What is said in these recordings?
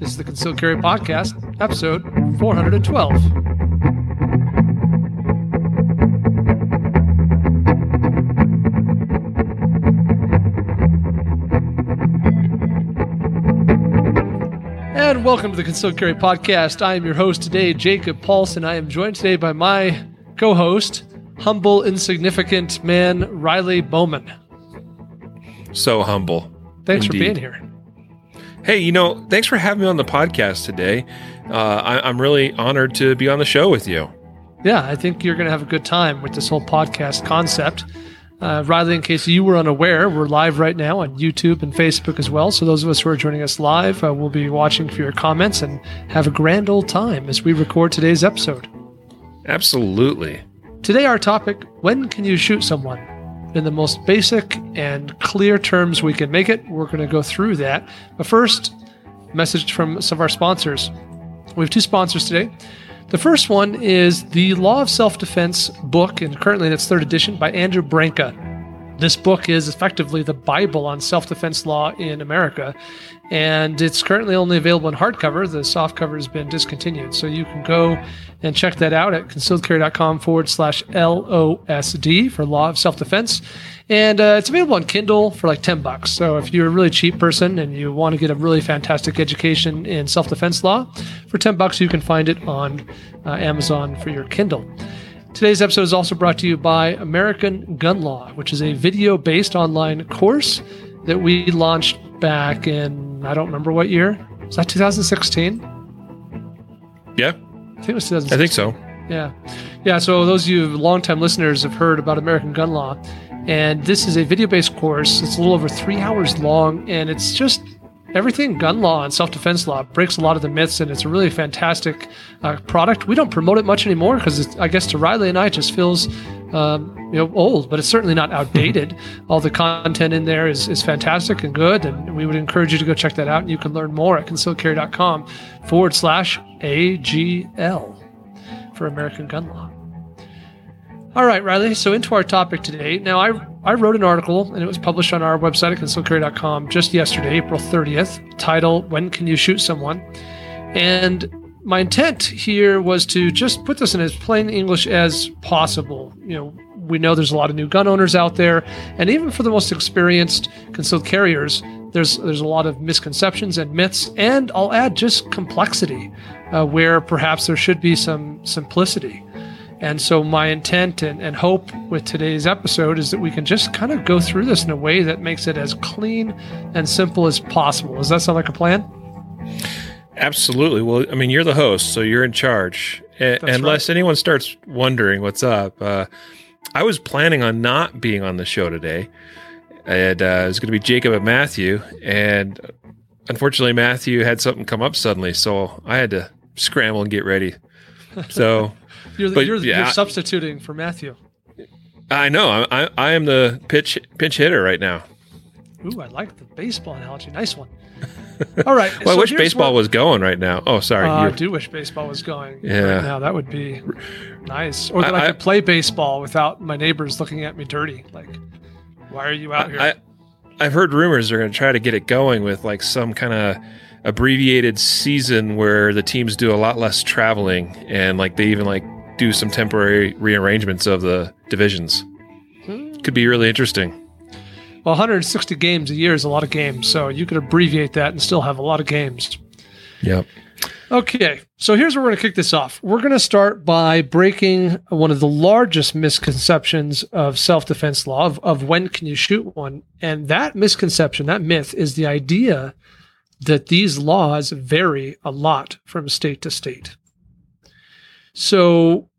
This is the Conceal Carry Podcast, episode 412. And welcome to the Concealed Carry Podcast. I am your host today, Jacob Paulsen. I am joined today by my co host, humble, insignificant man, Riley Bowman. So humble. Thanks for being here. Hey, you know, thanks for having me on the podcast today. Uh, I, I'm really honored to be on the show with you. Yeah, I think you're going to have a good time with this whole podcast concept. Uh, Riley, in case you were unaware, we're live right now on YouTube and Facebook as well. So, those of us who are joining us live uh, will be watching for your comments and have a grand old time as we record today's episode. Absolutely. Today, our topic when can you shoot someone? In the most basic and clear terms we can make it, we're going to go through that. But first, message from some of our sponsors. We have two sponsors today. The first one is the Law of Self Defense book, and currently in its third edition by Andrew Branca. This book is effectively the Bible on self defense law in America, and it's currently only available in hardcover. The softcover has been discontinued, so you can go and check that out at concealedcarry.com forward slash LOSD for Law of Self Defense. And uh, it's available on Kindle for like 10 bucks. So if you're a really cheap person and you want to get a really fantastic education in self defense law, for 10 bucks, you can find it on uh, Amazon for your Kindle. Today's episode is also brought to you by American Gun Law, which is a video based online course that we launched back in, I don't remember what year. Was that 2016? Yeah, I think it was 2016. I think so. Yeah. Yeah. So, those of you longtime listeners have heard about American Gun Law. And this is a video based course. It's a little over three hours long. And it's just everything gun law and self defense law breaks a lot of the myths. And it's a really fantastic uh, product. We don't promote it much anymore because I guess to Riley and I, it just feels. Um, you know, old, but it's certainly not outdated. All the content in there is, is fantastic and good, and we would encourage you to go check that out. And you can learn more at concealcarry.com forward slash AGL for American gun law. All right, Riley. So into our topic today. Now, I I wrote an article and it was published on our website at concealcarry.com just yesterday, April 30th. Title: When can you shoot someone? And my intent here was to just put this in as plain English as possible. You know, we know there's a lot of new gun owners out there, and even for the most experienced concealed carriers, there's there's a lot of misconceptions and myths, and I'll add just complexity, uh, where perhaps there should be some simplicity. And so, my intent and, and hope with today's episode is that we can just kind of go through this in a way that makes it as clean and simple as possible. Does that sound like a plan? Absolutely. Well, I mean, you're the host, so you're in charge. A- unless anyone starts wondering what's up, uh, I was planning on not being on the show today. And uh, it was going to be Jacob and Matthew. And unfortunately, Matthew had something come up suddenly. So I had to scramble and get ready. So You're, the, But, you're, yeah. you're substituting for Matthew. I know I, I, I am the pitch pinch hitter right now. Ooh, I like the baseball analogy. Nice one. All right. Well, so I wish baseball was going right now. Oh, sorry. Uh, I do wish baseball was going Yeah. right now. That would be nice. Or that I, I- could play baseball without my neighbors looking at me dirty. Like, why are you out here? I, I've heard rumors they're going to try to get it going with like some kind of abbreviated season where the teams do a lot less traveling and like they even like do some temporary rearrangements of the divisions. Hmm. Could be really interesting. Well, 160 games a year is a lot of games. So you could abbreviate that and still have a lot of games. Yep. Okay, so here's where we're going to kick this off. We're going to start by breaking one of the largest misconceptions of self defense law of, of when can you shoot one. And that misconception, that myth, is the idea that these laws vary a lot from state to state. So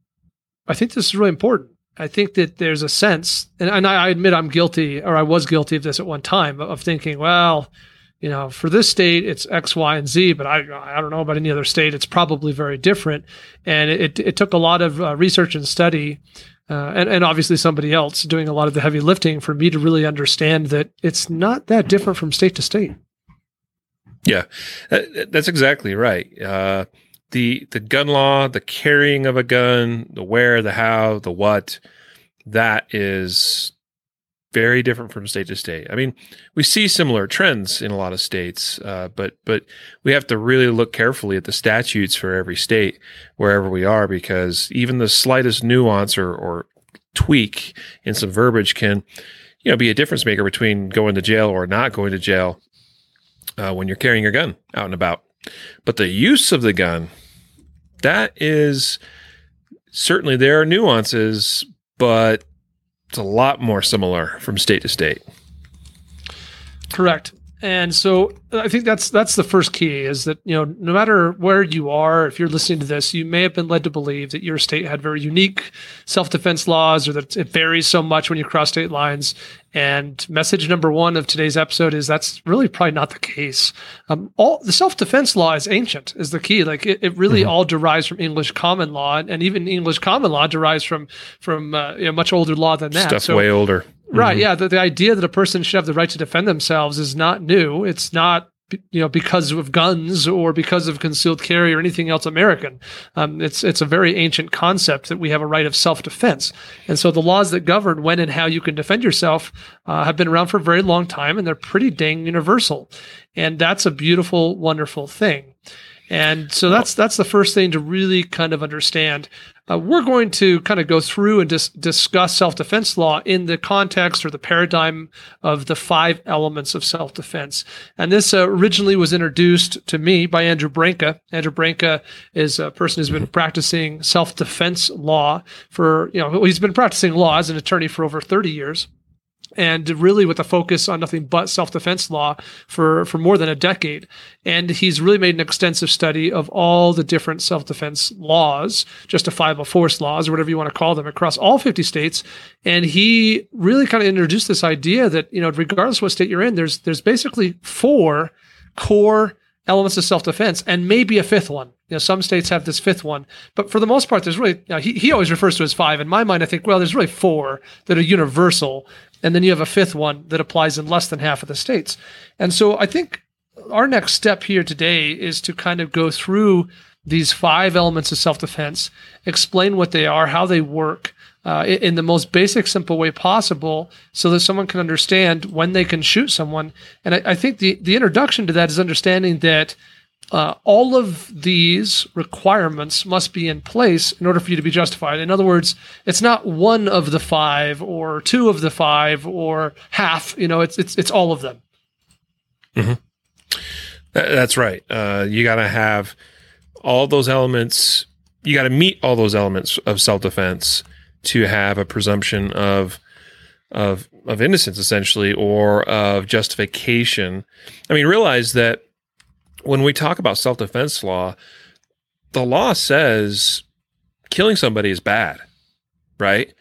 I think this is really important. I think that there's a sense, and, and I, admit I'm guilty, or I was guilty of this at one time, of thinking, well, you know, for this state, it's X, Y, and Z, but I, I don't know about any other state. It's probably very different. And it, it took a lot of uh, research and study, uh, and, and obviously somebody else doing a lot of the heavy lifting for me to really understand that it's not that different from state to state. Yeah, that's exactly right. Uh, the the gun law, the carrying of a gun, the where, the how, the what, that is very different from state to state. I mean, we see similar trends in a lot of states, uh, but but we have to really look carefully at the statutes for every state wherever we are, because even the slightest nuance or, or tweak in some verbiage can, you know, be a difference maker between going to jail or not going to jail uh, when you're carrying your gun out and about. But the use of the gun, that is certainly there are nuances, but it's a lot more similar from state to state. Correct. And so I think that's that's the first key is that you know no matter where you are, if you're listening to this, you may have been led to believe that your state had very unique self-defense laws, or that it varies so much when you cross state lines. And message number one of today's episode is that's really probably not the case. Um, all the self-defense law is ancient, is the key. Like it, it really mm-hmm. all derives from English common law, and even English common law derives from from uh, you know, much older law than that. Stuff so, way older. Right. Mm-hmm. Yeah. The, the idea that a person should have the right to defend themselves is not new. It's not you know because of guns or because of concealed carry or anything else American. Um, it's it's a very ancient concept that we have a right of self defense, and so the laws that govern when and how you can defend yourself uh, have been around for a very long time, and they're pretty dang universal, and that's a beautiful, wonderful thing. And so that's that's the first thing to really kind of understand. Uh, we're going to kind of go through and dis- discuss self defense law in the context or the paradigm of the five elements of self defense. And this uh, originally was introduced to me by Andrew Branca. Andrew Branca is a person who's been practicing self defense law for, you know, he's been practicing law as an attorney for over 30 years and really with a focus on nothing but self-defense law for for more than a decade. And he's really made an extensive study of all the different self-defense laws justifiable force laws or whatever you want to call them across all 50 states. And he really kind of introduced this idea that you know regardless of what state you're in there's there's basically four core elements of self-defense and maybe a fifth one. You know some states have this fifth one but for the most part there's really you know, he, he always refers to as five. In my mind i think well there's really four that are universal and then you have a fifth one that applies in less than half of the states. And so I think our next step here today is to kind of go through these five elements of self defense, explain what they are, how they work. Uh, in the most basic, simple way possible, so that someone can understand when they can shoot someone. And I, I think the the introduction to that is understanding that uh, all of these requirements must be in place in order for you to be justified. In other words, it's not one of the five or two of the five or half. You know, it's it's it's all of them. Mm-hmm. That's right. Uh, you got to have all those elements. You got to meet all those elements of self defense to have a presumption of of of innocence, essentially, or of justification. I mean, realize that when we talk about self defense law, the law says killing somebody is bad, right?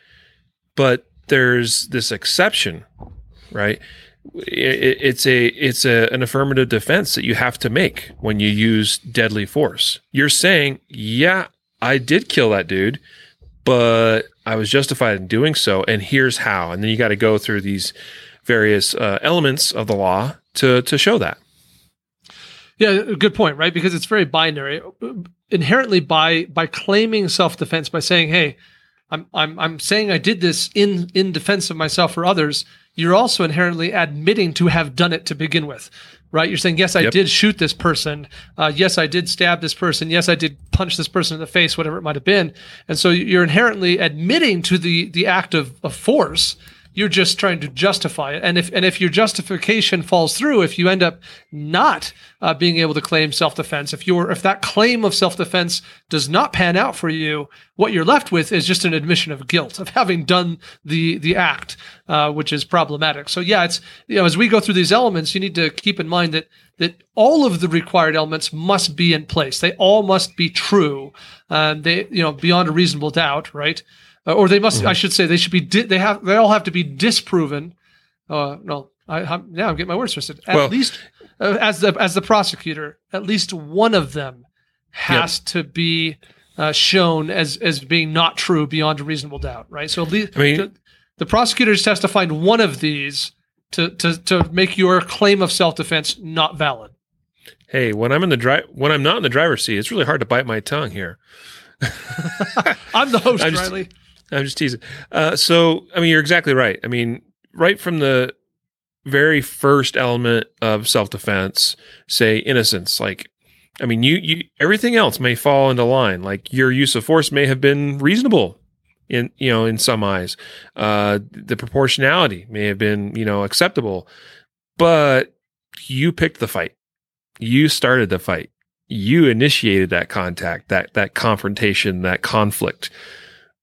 But there's this exception, right? It's a it's a, an affirmative defense that you have to make when you use deadly force. You're saying, yeah, I did kill that dude, but I was justified in doing so, and here's how. And then you got to go through these various uh, elements of the law to to show that. Yeah, good point, right? Because it's very binary. Inherently, by by claiming self defense, by saying, "Hey, I'm I'm I'm saying I did this in in defense of myself or others," you're also inherently admitting to have done it to begin with, right? You're saying, "Yes, I yep. did shoot this person. Uh, yes, I did stab this person. Yes, I did punch this person in the face, whatever it might have been." And so you're inherently admitting to the the act of, of force you're just trying to justify it. And if and if your justification falls through, if you end up not uh, being able to claim self defense, if your if that claim of self defense does not pan out for you, what you're left with is just an admission of guilt of having done the the act, uh, which is problematic. So yeah, it's you know as we go through these elements, you need to keep in mind that that all of the required elements must be in place. They all must be true. and they you know beyond a reasonable doubt, right? Uh, or they must. Mm-hmm. I should say they should be. Di- they have. They all have to be disproven. Uh, no, I, I'm, yeah, I'm getting my words twisted. At well, least uh, as the as the prosecutor, at least one of them has yep. to be uh, shown as as being not true beyond a reasonable doubt. Right. So at least I mean, the, the prosecutor just has to find one of these to to to make your claim of self defense not valid. Hey, when I'm in the drive, when I'm not in the driver's seat, it's really hard to bite my tongue here. I'm the host, I'm just, Riley. I'm just teasing. Uh, so, I mean, you're exactly right. I mean, right from the very first element of self-defense say innocence like i mean you you everything else may fall into line. Like your use of force may have been reasonable in you know in some eyes. Uh the proportionality may have been you know acceptable but you picked the fight. You started the fight. You initiated that contact that that confrontation that conflict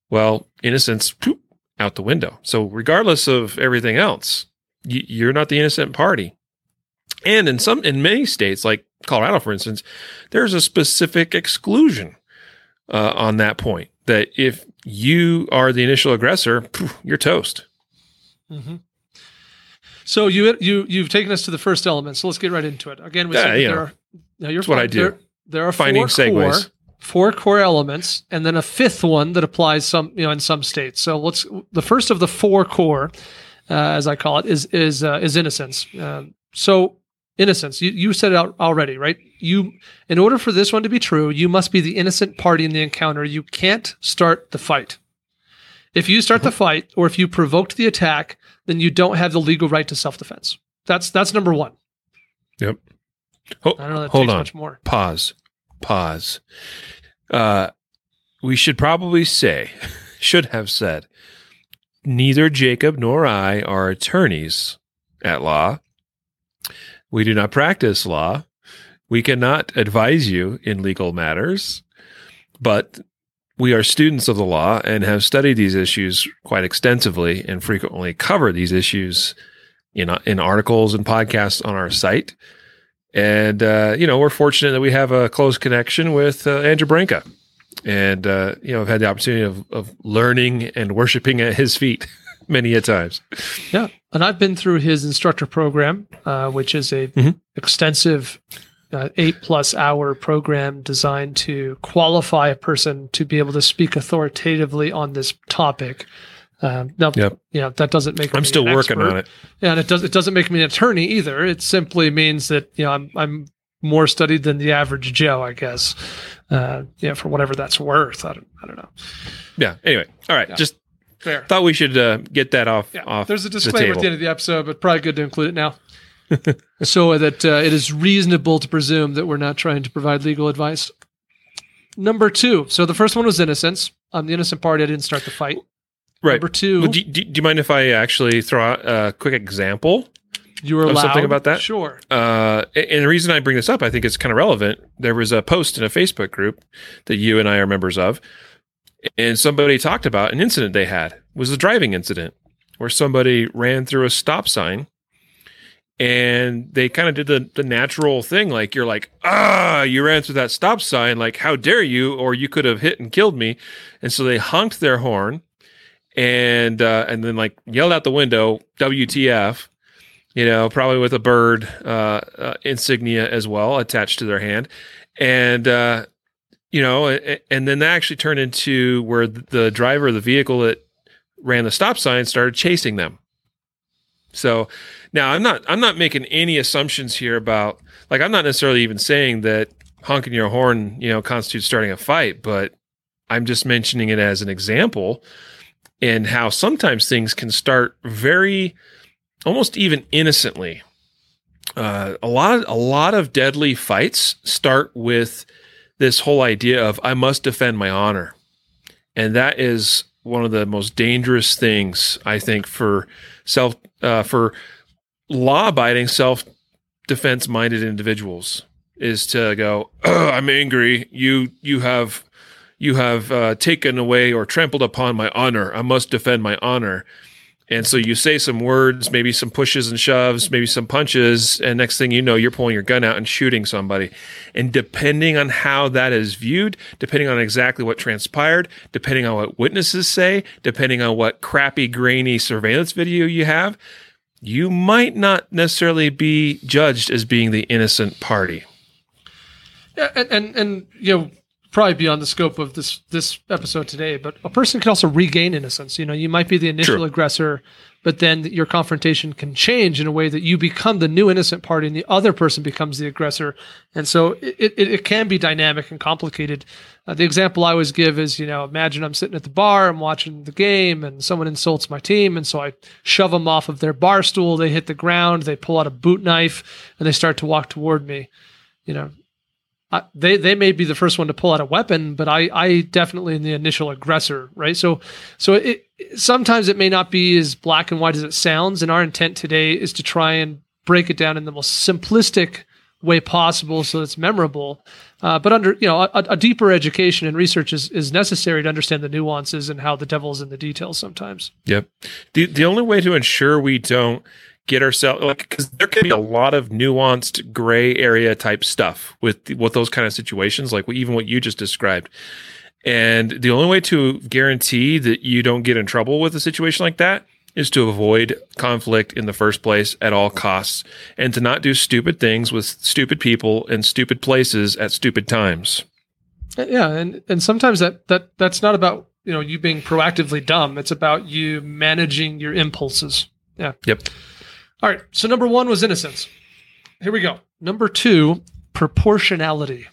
well innocence out the window so regardless of everything else you're not the innocent party. And in some, in many states, like Colorado, for instance, there's a specific exclusion uh, on that point that if you are the initial aggressor, poof, you're toast. Mm-hmm. So you you you've taken us to the first element. So let's get right into it. Again, we yeah, said you there are. No, you're that's what I do. There, there are finding four segues. Core, four core elements, and then a fifth one that applies some you know in some states. So let's the first of the four core uh, as I call it, is is uh, is innocence. Um, so innocence. You you said it out already, right? You in order for this one to be true, you must be the innocent party in the encounter. You can't start the fight. If you start the fight, or if you provoked the attack, then you don't have the legal right to self defense. That's that's number one. Yep. Ho- I don't know that hold takes on. much more. Pause. Pause. Uh, we should probably say, should have said, neither Jacob nor I are attorneys at law. We do not practice law. We cannot advise you in legal matters, but we are students of the law and have studied these issues quite extensively and frequently cover these issues in, in articles and podcasts on our site. And, uh, you know, we're fortunate that we have a close connection with uh, Andrew Branca. And, uh, you know, I've had the opportunity of, of learning and worshiping at his feet many a times. Yeah, and I've been through his instructor program, uh, which is a Mhm. extensive uh, eight plus hour program designed to qualify a person to be able to speak authoritatively on this topic. Um, now, Yep. you know, that doesn't make I'm still working expert. on it. Yeah, and it does it doesn't make me an attorney either. It simply means that you know I'm I'm more studied than the average Joe, I guess. Uh, yeah, for whatever that's worth. I don't I don't know. Yeah. Anyway, all right. Yeah. Just Fair. thought we should uh, get that off. Yeah, off there's a the disclaimer at the end of the episode, but probably good to include it now. so that uh, it is reasonable to presume that we're not trying to provide legal advice. Number two. So the first one was innocence. I'm the innocent party. I didn't start the fight. Right. Number two, Well, do, do, do you mind if I actually throw out a quick example? you were allowed something about that? Sure. Uh, and the reason I bring this up, I think it's kind of relevant. There was a post in a Facebook group that you and I are members of, and somebody talked about an incident they had. It was a driving incident where somebody ran through a stop sign, and they kind of did the the natural thing, like you're like, ah, you ran through that stop sign, like how dare you, or you could have hit and killed me, and so they honked their horn, and uh, and then like yelled out the window, WTF you know, probably with a bird uh, uh, insignia as well attached to their hand, and uh, you know, and then that actually turned into where the driver of the vehicle that ran the stop sign started chasing them. So now I'm not I'm not making any assumptions here about like I'm not necessarily even saying that honking your horn you know constitutes starting a fight, but I'm just mentioning it as an example and how sometimes things can start very almost even innocently. Uh, a lot, a lot of deadly fights start with this whole idea of "I must defend my honor," and that is one of the most dangerous things I think for self, uh, for law-abiding, self-defense-minded individuals is to go, "I'm angry. You, you have." You have uh, taken away or trampled upon my honor. I must defend my honor. And so you say some words, maybe some pushes and shoves, maybe some punches, and next thing you know, you're pulling your gun out and shooting somebody. And depending on how that is viewed, depending on exactly what transpired, depending on what witnesses say, depending on what crappy, grainy surveillance video you have, you might not necessarily be judged as being the innocent party. Yeah, and, and and you know, probably beyond the scope of this this episode today, but a person can also regain innocence. You know, you might be the initial True. aggressor, but then your confrontation can change in a way that you become the new innocent party and the other person becomes the aggressor. And so it, it, it can be dynamic and complicated. Uh, the example I always give is, you know, imagine I'm sitting at the bar, I'm watching the game, and someone insults my team. And so I shove them off of their bar stool. They hit the ground, they pull out a boot knife, and they start to walk toward me. You know, They they may be the first one to pull out a weapon, but I I definitely am the initial aggressor, right? So so it sometimes it may not be as black and white as it sounds, and our intent today is to try and break it down in the most simplistic way possible so it's memorable. Uh, but under you know a, a deeper education and research is, is necessary to understand the nuances and how the devil's in the details sometimes. Yep. The the only way to ensure we don't get ourselves like because there can be a lot of nuanced gray area type stuff with with those kind of situations, like even what you just described. And the only way to guarantee that you don't get in trouble with a situation like that is to avoid conflict in the first place at all costs and to not do stupid things with stupid people in stupid places at stupid times. Uh, Yeah, and and sometimes that that that's not about you know you being proactively dumb. It's about you managing your impulses. Yeah. Yep. All right. So number one was innocence. Here we go. Number two, proportionality.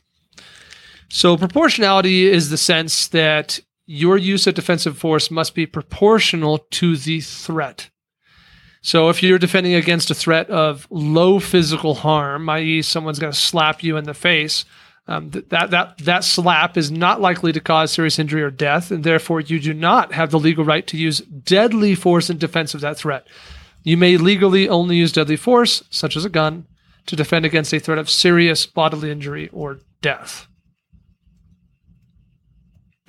So proportionality is the sense that your use of defensive force must be proportional to the threat. So if you're defending against a threat of low physical harm, i.e., someone's going to slap you in the face, um, th- that that that slap is not likely to cause serious injury or death, and therefore you do not have the legal right to use deadly force in defense of that threat. You may legally only use deadly force, such as a gun, to defend against a threat of serious bodily injury or death.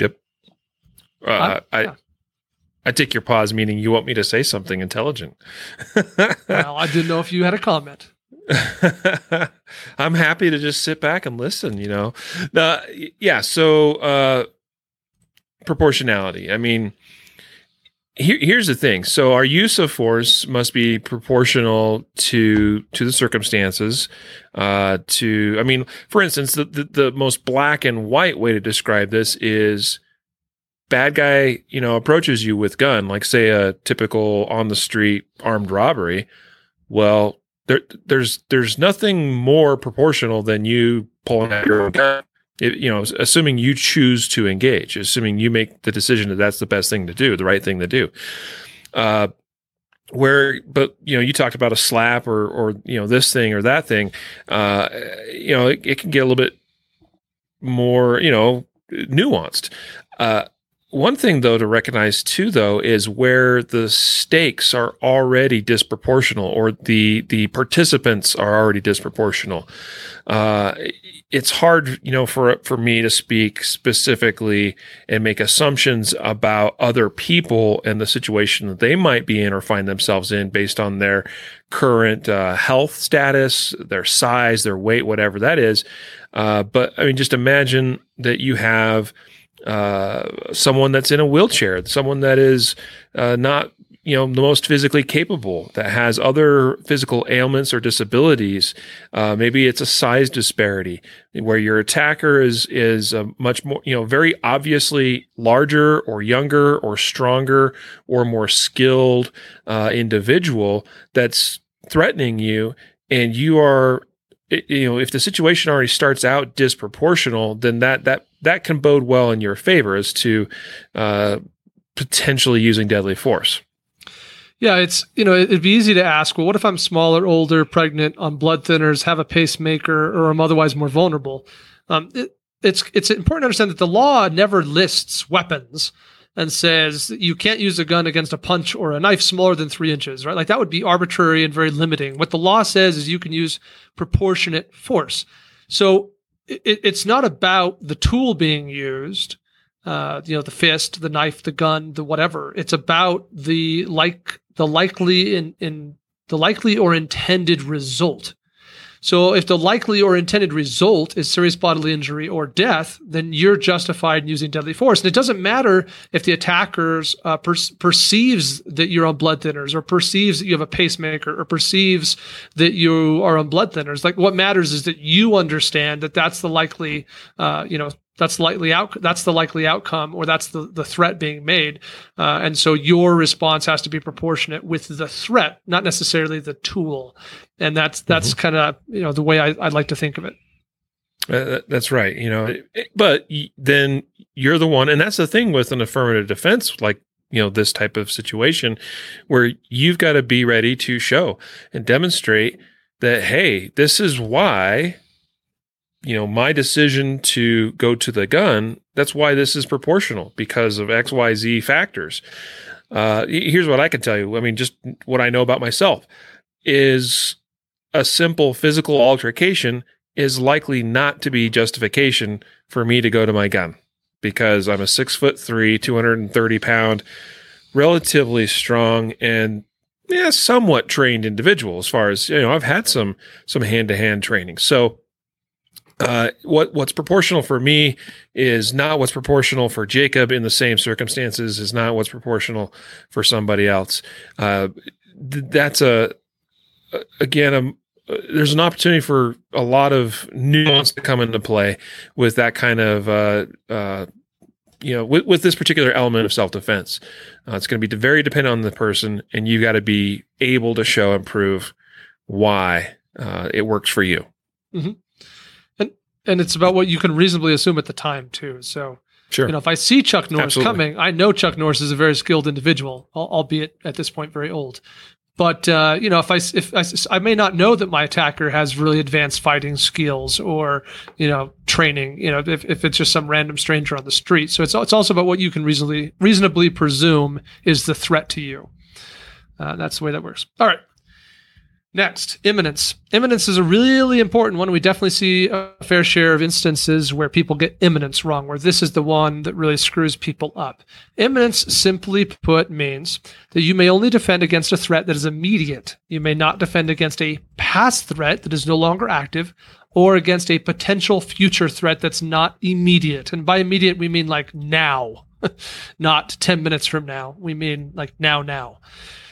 Uh, Uh, I yeah. I take your pause, meaning you want me to say something intelligent. well, I didn't know if you had a comment. I'm happy to just sit back and listen, you know. Uh, yeah, so uh proportionality. I mean, here, here's the thing. So our use of force must be proportional to to the circumstances. Uh, to I mean, for instance, the, the the most black and white way to describe this is bad guy, you know, approaches you with gun, like say a typical on the street armed robbery. Well, there there's there's nothing more proportional than you pulling out your own gun. It, you know, assuming you choose to engage, assuming you make the decision that that's the best thing to do, the right thing to do. Uh, where, but you know, you talked about a slap or or you know this thing or that thing. Uh, you know, it, it can get a little bit more, you know, nuanced. Uh, one thing though to recognize too though is where the stakes are already disproportional or the the participants are already disproportional uh, it's hard you know for for me to speak specifically and make assumptions about other people and the situation that they might be in or find themselves in based on their current uh, health status their size their weight whatever that is. Uh, but i mean just imagine that you have uh, someone that's in a wheelchair, someone that is uh, not, you know, the most physically capable, that has other physical ailments or disabilities. Uh, maybe it's a size disparity where your attacker is is a much more, you know, very obviously larger or younger or stronger or more skilled uh, individual that's threatening you, and you are you know if the situation already starts out disproportional then that that that can bode well in your favor as to uh, potentially using deadly force Yeah, it's you know it'd be easy to ask. Well, what if I'm smaller, older, pregnant, on blood thinners, have a pacemaker, or I'm otherwise more vulnerable? Um, it, it's it's important to understand that the law never lists weapons and says you can't use a gun against a punch or a knife smaller than three inches, right? Like that would be arbitrary and very limiting. What the law says is you can use proportionate force. So it, it's not about the tool being used uh, you know, the fist, the knife, the gun, the whatever. It's about the like the likely in in the likely or intended result. So if the likely or intended result is serious bodily injury or death, then you're justified in using deadly force. And it doesn't matter if the attackers uh, per- perceives that you're on blood thinners or perceives that you have a pacemaker or perceives that you are on blood thinners. Like what matters is that you understand that that's the likely, uh, you know, that's likely out that's the likely outcome or that's the, the threat being made. Uh, and so your response has to be proportionate with the threat not necessarily the tool. And that's that's mm-hmm. kind of you know the way I, I'd like to think of it. Uh, that's right you know. But then you're the one and that's the thing with an affirmative defense like you know this type of situation where you've got to be ready to show and demonstrate that hey this is why you know, my decision to go to the gun, that's why this is proportional because of XYZ factors. Uh, here's what I can tell you. I mean, just what I know about myself is a simple physical altercation is likely not to be justification for me to go to my gun because I'm a six foot three, 230 pound, relatively strong and yeah, somewhat trained individual as far as, you know, I've had some, some hand to hand training. So, uh, what what's proportional for me is not what's proportional for Jacob in the same circumstances is not what's proportional for somebody else. Uh, th- that's a again a, uh, there's an opportunity for a lot of nuance to come into play with that kind of uh, uh, you know with, with this particular element of self defense. Uh, it's going to be very dependent on the person, and you've got to be able to show and prove why it works for you. Mm-hmm and it's about what you can reasonably assume at the time too. So, sure. you know, if I see Chuck Norris Absolutely. coming, I know Chuck Norris is a very skilled individual, albeit at this point very old. But uh, you know, if I if I, I may not know that my attacker has really advanced fighting skills or you know training, you know, if, if it's just some random stranger on the street. So it's it's also about what you can reasonably reasonably presume is the threat to you. Uh, that's the way that works. All right. Next, imminence. Imminence is a really important one. We definitely see a fair share of instances where people get imminence wrong, where this is the one that really screws people up. Imminence, simply put, means that you may only defend against a threat that is immediate. You may not defend against a past threat that is no longer active or against a potential future threat that's not immediate. And by immediate, we mean like now, not 10 minutes from now. We mean like now, now.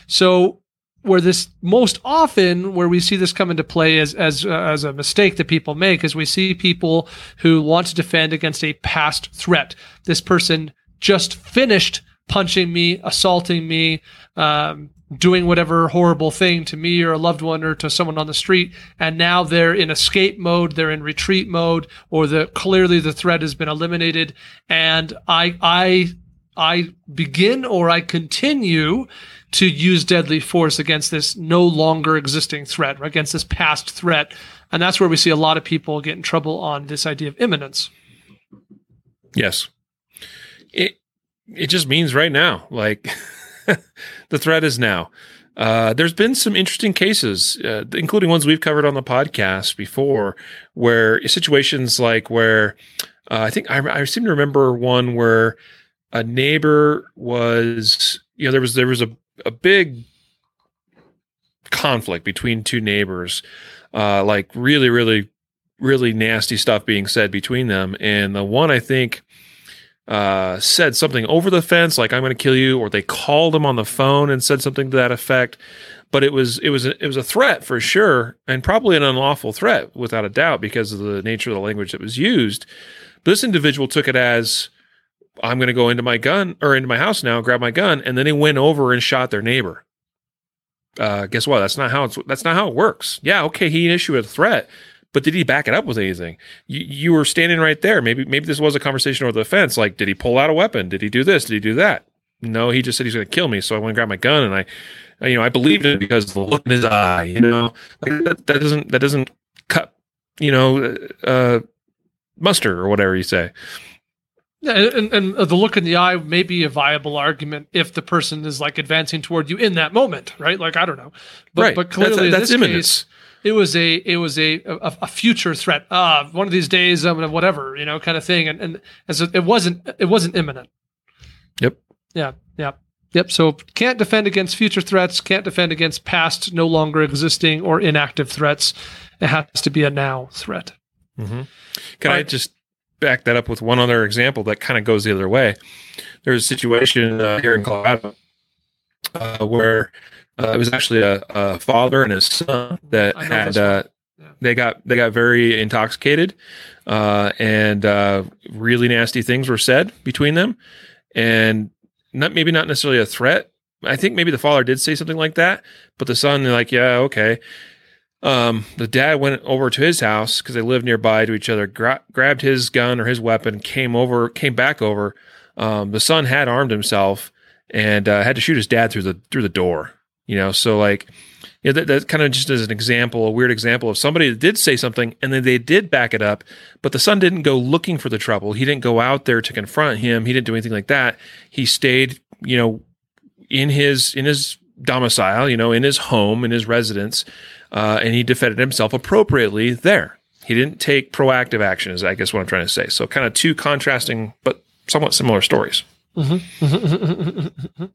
So where this most often where we see this come into play as as uh, as a mistake that people make is we see people who want to defend against a past threat. This person just finished punching me, assaulting me, um, doing whatever horrible thing to me or a loved one or to someone on the street, and now they're in escape mode, they're in retreat mode, or the clearly the threat has been eliminated, and I I I begin or I continue to use deadly force against this no longer existing threat, or against this past threat. And that's where we see a lot of people get in trouble on this idea of imminence. Yes. It it just means right now. Like the threat is now. Uh, there's been some interesting cases, uh, including ones we've covered on the podcast before, where situations like where uh, I think I, I seem to remember one where a neighbor was, you know, there was there was a a big conflict between two neighbors, uh, like really, really, really nasty stuff being said between them. And the one I think uh, said something over the fence, like "I'm going to kill you," or they called him on the phone and said something to that effect. But it was it was a, it was a threat for sure, and probably an unlawful threat without a doubt because of the nature of the language that was used. But this individual took it as I'm going to go into my gun or into my house now, grab my gun, and then they went over and shot their neighbor. Uh, guess what? That's not how it's. That's not how it works. Yeah, okay, he issued a threat, but did he back it up with anything? You, you were standing right there. Maybe maybe this was a conversation over the fence. Like, did he pull out a weapon? Did he do this? Did he do that? No, he just said he's going to kill me. So I went and grabbed my gun, and I, you know, I believed it because the look in his eye. You know, like that, that doesn't that doesn't cut, you know, uh, muster or whatever you say. Yeah, and, and the look in the eye may be a viable argument if the person is like advancing toward you in that moment, right? Like I don't know, but right. but clearly that's, that's in this case, it was a it was a a, a future threat. Ah, uh, one of these days, um, whatever, you know, kind of thing. And and as it wasn't it wasn't imminent. Yep. Yeah. Yeah. Yep. So can't defend against future threats. Can't defend against past, no longer existing or inactive threats. It has to be a now threat. Mm-hmm. Can I just back that up with one other example that kind of goes the other way. There's a situation uh, here in Colorado uh, where uh, it was actually a, a, father and his son that had. Uh, They got they got very intoxicated, uh, and uh, really nasty things were said between them, and not maybe not necessarily a threat. I think maybe the father did say something like that, but the son like, yeah, okay. Um, the dad went over to his house because they lived nearby to each other, gra- grabbed his gun or his weapon, came over, came back over. Um, the son had armed himself and uh, had to shoot his dad through the through the door. You know, so like, you know, that, that kind of just as an example, a weird example of somebody that did say something and then they did back it up, but the son didn't go looking for the trouble. He didn't go out there to confront him. He didn't do anything like that. He stayed, you know, in his in his domicile, you know, in his home, in his residence, uh, and he defended himself appropriately there. He didn't take proactive action, is I guess what I'm trying to say. So, kind of two contrasting but somewhat similar stories. Mm-hmm.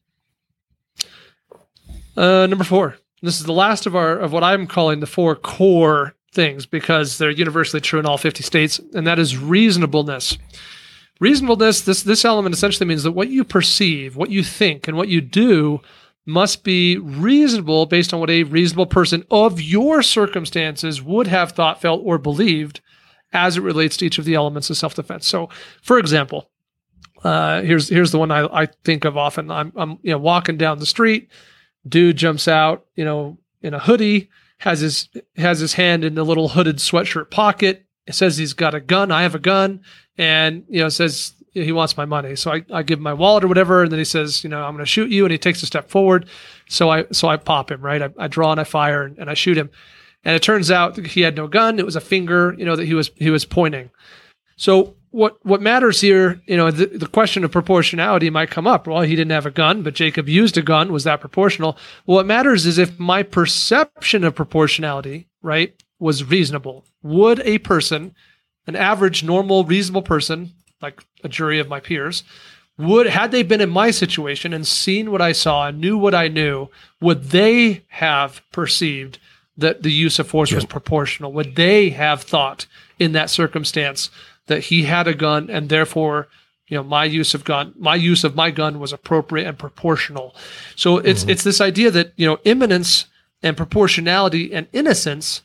uh, number four. This is the last of our of what I'm calling the four core things because they're universally true in all 50 states, and that is reasonableness. Reasonableness. This this element essentially means that what you perceive, what you think, and what you do must be reasonable based on what a reasonable person of your circumstances would have thought, felt, or believed as it relates to each of the elements of self defense. So, for example, uh, here's here's the one I, I think of often. I'm I'm you know walking down the street, dude jumps out, you know, in a hoodie, has his has his hand in the little hooded sweatshirt pocket. Says he's got a gun. I have a gun, and you know says he wants my money. So I, I give him my wallet or whatever, and then he says, you know, I'm going to shoot you, and he takes a step forward. So I so I pop him right. I, I draw and I fire and, and I shoot him, and it turns out he had no gun. It was a finger, you know, that he was he was pointing. So what what matters here, you know, the, the question of proportionality might come up. Well, he didn't have a gun, but Jacob used a gun. Was that proportional? Well, what matters is if my perception of proportionality, right, was reasonable. Would a person, an average, normal, reasonable person, like a jury of my peers, would had they been in my situation and seen what I saw and knew what I knew, would they have perceived that the use of force was proportional? Would they have thought in that circumstance that he had a gun and therefore you know my use of gun my use of my gun was appropriate and proportional so it's mm-hmm. it's this idea that you know imminence and proportionality and innocence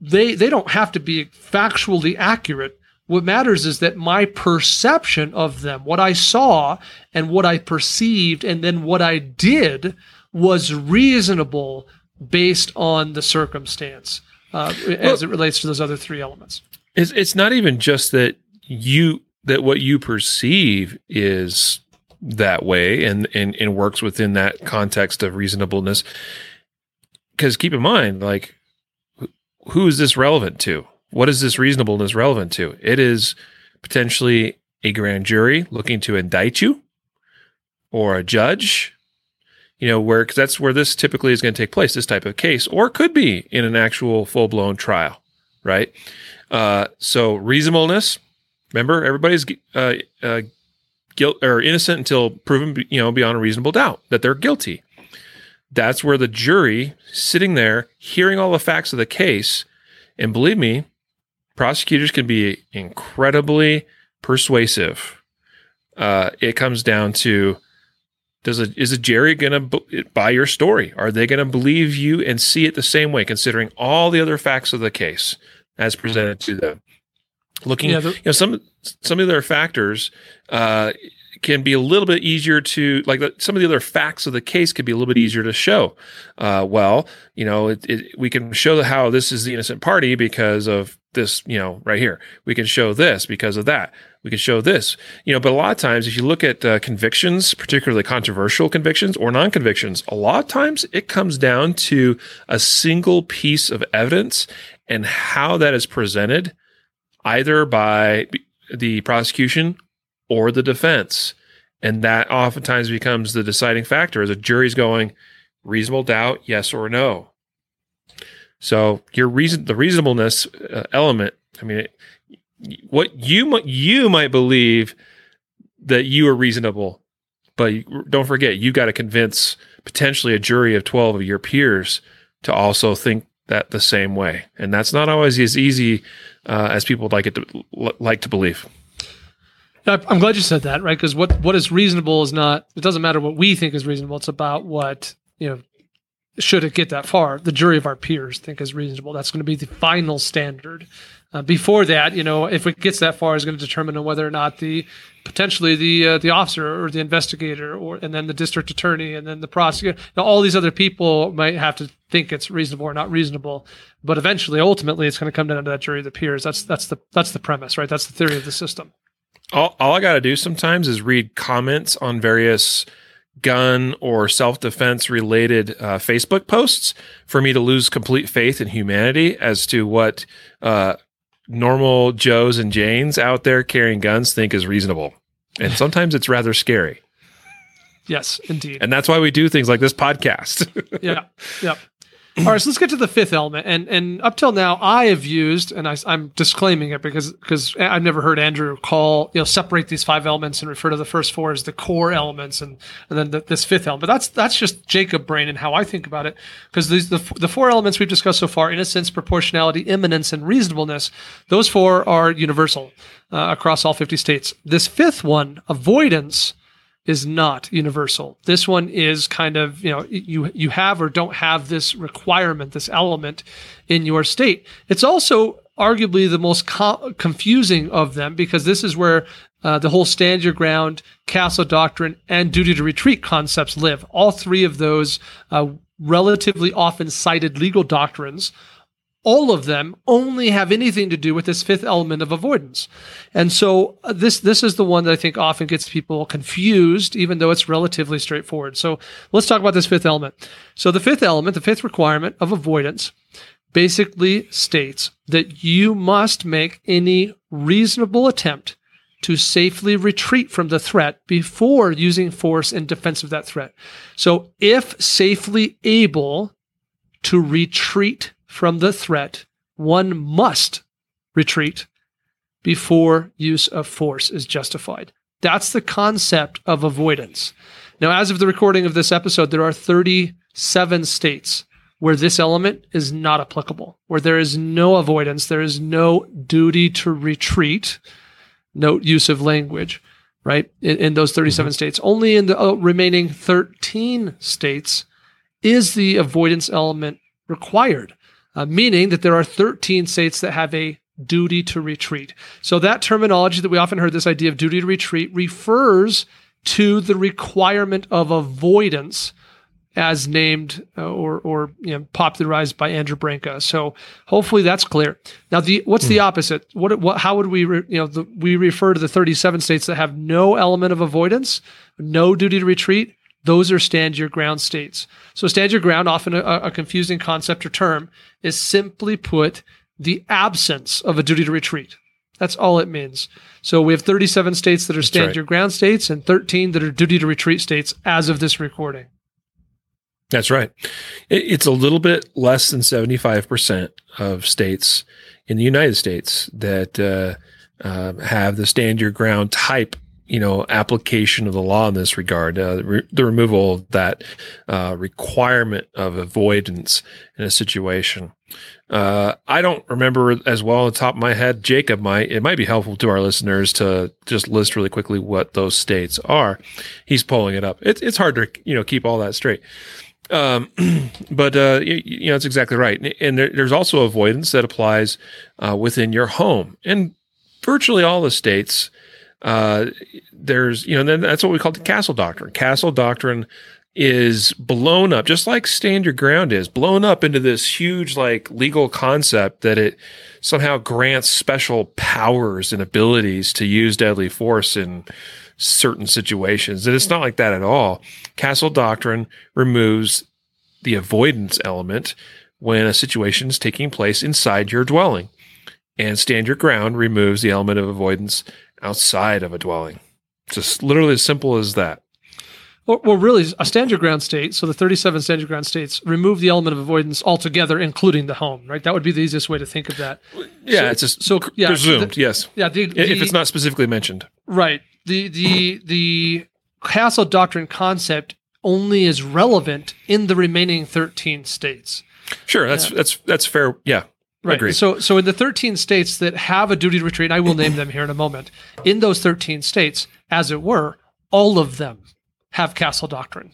they they don't have to be factually accurate what matters is that my perception of them what i saw and what i perceived and then what i did was reasonable based on the circumstance uh, well, as it relates to those other three elements it's it's not even just that you that what you perceive is that way and and, and works within that context of reasonableness. Because keep in mind, like who is this relevant to? What is this reasonableness relevant to? It is potentially a grand jury looking to indict you or a judge you know where cause that's where this typically is going to take place this type of case or could be in an actual full-blown trial right uh, so reasonableness. Remember, everybody's uh, uh, guilt or innocent until proven, you know, beyond a reasonable doubt that they're guilty. That's where the jury sitting there, hearing all the facts of the case, and believe me, prosecutors can be incredibly persuasive. Uh, it comes down to does a, is a jury going to b- buy your story? Are they going to believe you and see it the same way, considering all the other facts of the case? as presented to them. Looking, yeah, the- you know, some some of their factors uh, can be a little bit easier to like some of the other facts of the case could be a little bit easier to show. Uh, well, you know, it, it, we can show how this is the innocent party because of this, you know, right here. We can show this because of that. We can show this, you know, but a lot of times, if you look at uh, convictions, particularly controversial convictions or non convictions, a lot of times it comes down to a single piece of evidence and how that is presented either by the prosecution or the defense. And that oftentimes becomes the deciding factor as a jury's going reasonable doubt, yes or no. So your reason, the reasonableness uh, element. I mean, it, what you you might believe that you are reasonable, but don't forget you got to convince potentially a jury of twelve of your peers to also think that the same way, and that's not always as easy uh, as people like it to like to believe. I'm glad you said that, right? Because what what is reasonable is not. It doesn't matter what we think is reasonable. It's about what you know should it get that far, the jury of our peers think is reasonable. That's going to be the final standard. Uh, before that, you know, if it gets that far, is going to determine whether or not the potentially the uh, the officer or the investigator, or and then the district attorney, and then the prosecutor. All these other people might have to think it's reasonable or not reasonable. But eventually, ultimately, it's going to come down to that jury of the peers. That's that's the that's the premise, right? That's the theory of the system. All, all I got to do sometimes is read comments on various gun or self defense related uh, Facebook posts for me to lose complete faith in humanity as to what uh, normal Joes and Janes out there carrying guns think is reasonable. And sometimes it's rather scary. Yes, indeed. And that's why we do things like this podcast. yeah. Yep. All right, so let's get to the fifth element. And and up till now, I have used, and I, am disclaiming it because because I've never heard Andrew call you know separate these five elements and refer to the first four as the core elements, and and then the, this fifth element. But that's that's just Jacob brain and how I think about it. Because these the the four elements we've discussed so far: innocence, proportionality, imminence, and reasonableness. Those four are universal uh, across all 50 states. This fifth one, avoidance is not universal. This one is kind of, you know, you you have or don't have this requirement, this element in your state. It's also arguably the most co- confusing of them because this is where uh, the whole stand your ground, castle doctrine, and duty to retreat concepts live. All three of those uh, relatively often cited legal doctrines all of them only have anything to do with this fifth element of avoidance. And so uh, this this is the one that I think often gets people confused even though it's relatively straightforward. So let's talk about this fifth element. So the fifth element, the fifth requirement of avoidance basically states that you must make any reasonable attempt to safely retreat from the threat before using force in defense of that threat. So if safely able to retreat from the threat, one must retreat before use of force is justified. That's the concept of avoidance. Now, as of the recording of this episode, there are 37 states where this element is not applicable, where there is no avoidance, there is no duty to retreat, note use of language, right? In, in those 37 mm-hmm. states. Only in the uh, remaining 13 states is the avoidance element required uh, meaning that there are 13 states that have a duty to retreat. So that terminology that we often heard, this idea of duty to retreat, refers to the requirement of avoidance as named uh, or or you know, popularized by Andrew Branca. So hopefully that's clear. Now, the what's the hmm. opposite? What what how would we re, you know the, we refer to the 37 states that have no element of avoidance, no duty to retreat? Those are stand your ground states. So stand your ground, often a, a confusing concept or term, is simply put the absence of a duty to retreat. That's all it means. So we have 37 states that are stand right. your ground states and 13 that are duty to retreat states as of this recording. That's right. It's a little bit less than 75% of states in the United States that uh, uh, have the stand your ground type you know application of the law in this regard uh, re- the removal of that uh, requirement of avoidance in a situation. Uh, i don't remember as well on the top of my head jacob might it might be helpful to our listeners to just list really quickly what those states are. He's pulling it up. It's, it's hard to you know keep all that straight. Um, but uh, you, you, know it's exactly right. And there, there's also avoidance that applies uh, within your home. And virtually all the states uh, there's, you know, then that's what we call the castle doctrine. Castle doctrine is blown up, just like stand your ground is blown up into this huge, like legal concept that it somehow grants special powers and abilities to use deadly force in certain situations. And it's not like that at all. Castle doctrine removes the avoidance element when a situation is taking place inside your dwelling. And stand your ground removes the element of avoidance outside of a dwelling. Just literally as simple as that. Well, well, really, a stand your ground state, so the 37 stand your ground states remove the element of avoidance altogether, including the home, right? That would be the easiest way to think of that. Yeah, so, it's just so yeah, presumed, the, yes. Yeah, the, the, if it's not specifically mentioned. Right. The the the castle doctrine concept only is relevant in the remaining 13 states. Sure, that's yeah. that's that's fair. Yeah, Right. Agreed. So, so in the 13 states that have a duty to retreat, and I will name them here in a moment. In those 13 states, as it were, all of them have castle doctrine.